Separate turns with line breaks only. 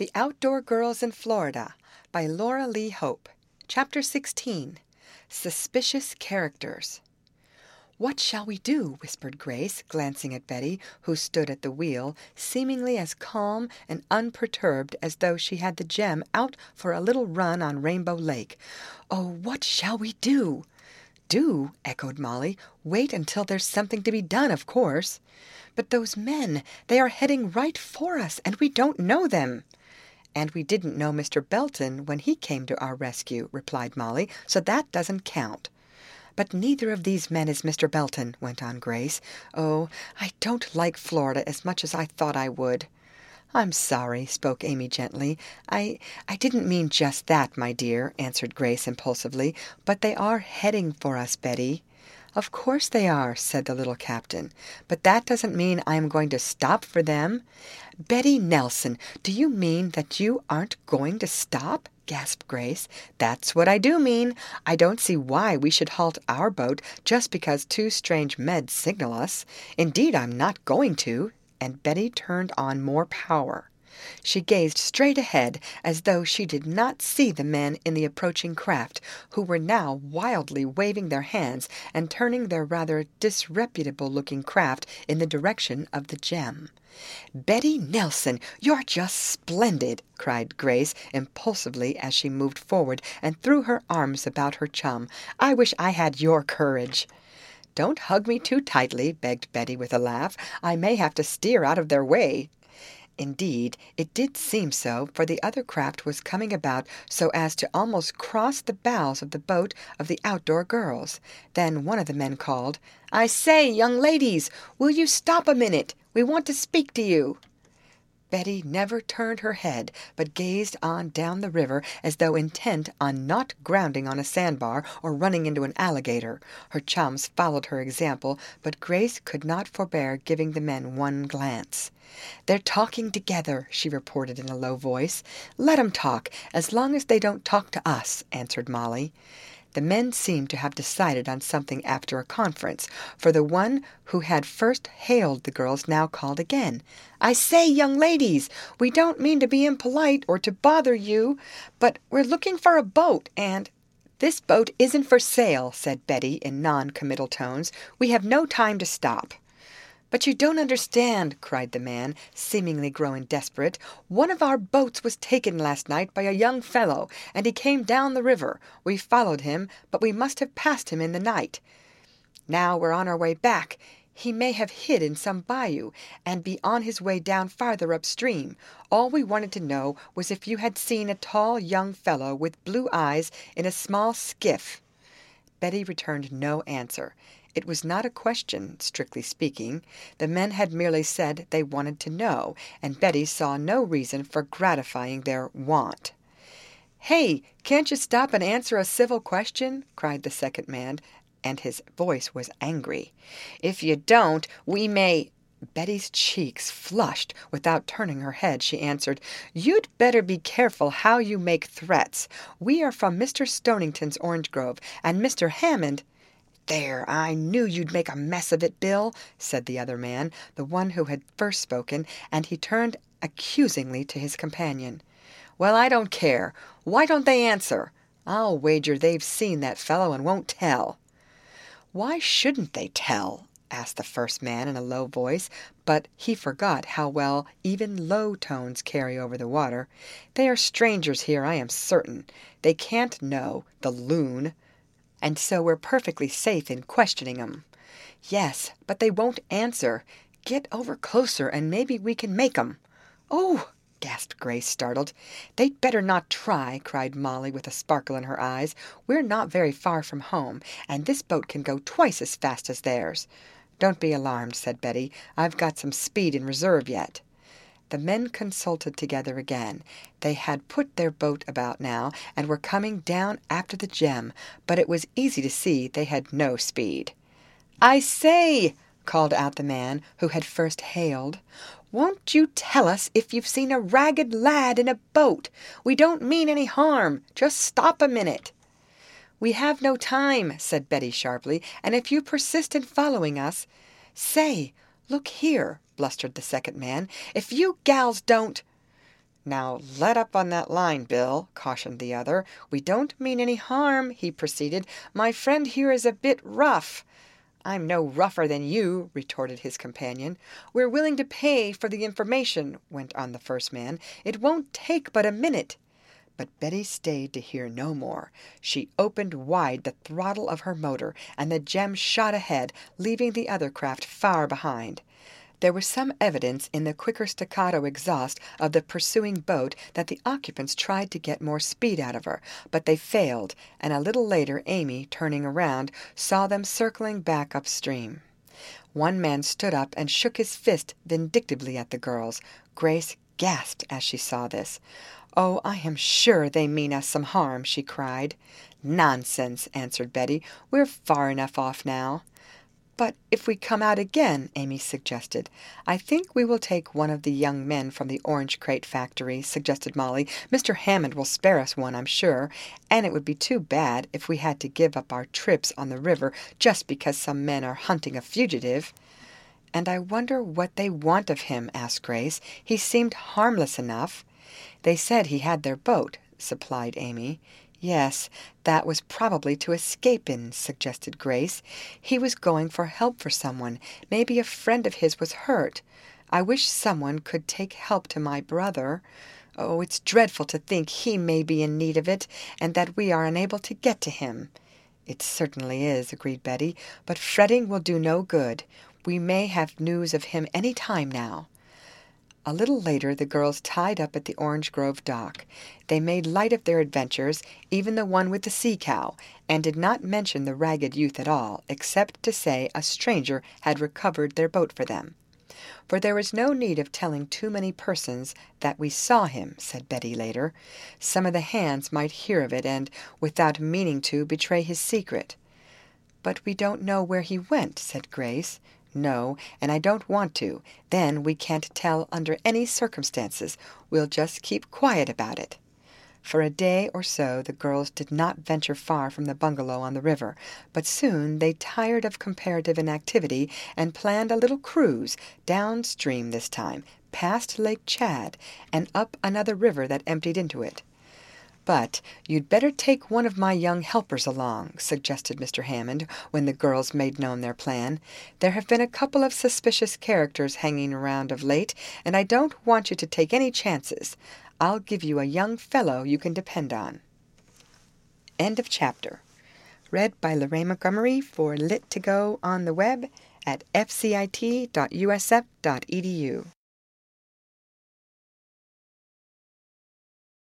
The Outdoor Girls in Florida by Laura Lee Hope. Chapter 16 Suspicious Characters. What shall we do? whispered Grace, glancing at Betty, who stood at the wheel, seemingly as calm and unperturbed as though she had the gem out for a little run on Rainbow Lake. Oh, what shall we do? Do? echoed Molly. Wait until there's something to be done, of course. But those men, they are heading right for us, and we don't know them. And we didn't know Mr. Belton when he came to our rescue, replied Molly, so that doesn't count. But neither of these men is Mr. Belton, went on Grace. Oh, I don't like Florida as much as I thought I would. I'm sorry, spoke Amy gently. I I didn't mean just that, my dear, answered Grace impulsively. But they are heading for us, Betty. Of course they are, said the little captain. But that doesn't mean I am going to stop for them. Betty Nelson, do you mean that you aren't going to stop? gasped Grace. That's what I do mean. I don't see why we should halt our boat just because two strange men signal us. Indeed, I'm not going to. And Betty turned on more power. She gazed straight ahead as though she did not see the men in the approaching craft, who were now wildly waving their hands and turning their rather disreputable looking craft in the direction of the gem. Betty Nelson, you're just splendid, cried Grace impulsively as she moved forward and threw her arms about her chum. I wish I had your courage. Don't hug me too tightly, begged Betty with a laugh. I may have to steer out of their way. Indeed, it did seem so, for the other craft was coming about so as to almost cross the bows of the boat of the outdoor girls. Then one of the men called, I say, young ladies, will you stop a minute? We want to speak to you. Betty never turned her head, but gazed on down the river as though intent on not grounding on a sandbar or running into an alligator. Her chums followed her example, but Grace could not forbear giving the men one glance. They're talking together, she reported in a low voice. Let 'em talk, as long as they don't talk to us, answered Molly. The men seemed to have decided on something after a conference, for the one who had first hailed the girls now called again. I say, young ladies, we don't mean to be impolite or to bother you, but we're looking for a boat, and this boat isn't for sale, said Betty in non committal tones. We have no time to stop. But you don't understand, cried the man, seemingly growing desperate. One of our boats was taken last night by a young fellow, and he came down the river. We followed him, but we must have passed him in the night. Now we're on our way back. He may have hid in some bayou and be on his way down farther upstream. All we wanted to know was if you had seen a tall young fellow with blue eyes in a small skiff. Betty returned no answer. It was not a question, strictly speaking. The men had merely said they wanted to know, and Betty saw no reason for gratifying their want. Hey, can't you stop and answer a civil question? cried the second man, and his voice was angry. If you don't, we may. Betty's cheeks flushed. Without turning her head, she answered, You'd better be careful how you make threats. We are from Mr. Stonington's orange grove, and Mr. Hammond. There, I knew you'd make a mess of it, Bill, said the other man, the one who had first spoken, and he turned accusingly to his companion. Well, I don't care. Why don't they answer? I'll wager they've seen that fellow and won't tell. Why shouldn't they tell? asked the first man in a low voice, but he forgot how well even low tones carry over the water. They are strangers here, I am certain. They can't know, the loon and so we're perfectly safe in questioning 'em. Yes, but they won't answer. Get over closer, and maybe we can make 'em. Oh! gasped Grace, startled. They'd better not try, cried Molly with a sparkle in her eyes. We're not very far from home, and this boat can go twice as fast as theirs. Don't be alarmed, said Betty. I've got some speed in reserve yet. The men consulted together again. They had put their boat about now, and were coming down after the gem, but it was easy to see they had no speed. I say, called out the man who had first hailed, won't you tell us if you've seen a ragged lad in a boat? We don't mean any harm. Just stop a minute. We have no time, said Betty sharply, and if you persist in following us, say, look here, blustered the second man. If you gals don't Now let up on that line, Bill, cautioned the other. We don't mean any harm, he proceeded. My friend here is a bit rough. I'm no rougher than you, retorted his companion. We're willing to pay for the information, went on the first man. It won't take but a minute. But Betty stayed to hear no more. She opened wide the throttle of her motor, and the gem shot ahead, leaving the other craft far behind. There was some evidence in the quicker staccato exhaust of the pursuing boat that the occupants tried to get more speed out of her, but they failed, and a little later Amy, turning around, saw them circling back upstream. One man stood up and shook his fist vindictively at the girls. Grace gasped as she saw this. Oh, I am sure they mean us some harm, she cried. Nonsense, answered Betty. We're far enough off now. But if we come out again, Amy suggested. I think we will take one of the young men from the orange crate factory, suggested Molly. Mr. Hammond will spare us one, I'm sure, and it would be too bad if we had to give up our trips on the river just because some men are hunting a fugitive. And I wonder what they want of him, asked Grace. He seemed harmless enough. They said he had their boat, supplied Amy. Yes, that was probably to escape in, suggested Grace. He was going for help for someone. Maybe a friend of his was hurt. I wish someone could take help to my brother. Oh, it's dreadful to think he may be in need of it, and that we are unable to get to him. It certainly is, agreed Betty, but fretting will do no good. We may have news of him any time now. A little later the girls tied up at the Orange Grove dock. They made light of their adventures, even the one with the sea cow, and did not mention the ragged youth at all, except to say a stranger had recovered their boat for them. For there was no need of telling too many persons that we saw him, said Betty later. Some of the hands might hear of it and, without meaning to, betray his secret. But we don't know where he went, said Grace. No, and I don't want to. Then we can't tell under any circumstances. We'll just keep quiet about it. For a day or so the girls did not venture far from the bungalow on the river, but soon they tired of comparative inactivity and planned a little cruise, downstream this time, past Lake Chad, and up another river that emptied into it. But you'd better take one of my young helpers along, suggested Mr. Hammond, when the girls made known their plan. There have been a couple of suspicious characters hanging around of late, and I don't want you to take any chances. I'll give you a young fellow you can depend on. End of chapter. Read by Lorraine Montgomery for Lit2Go on the web at fcit.usf.edu.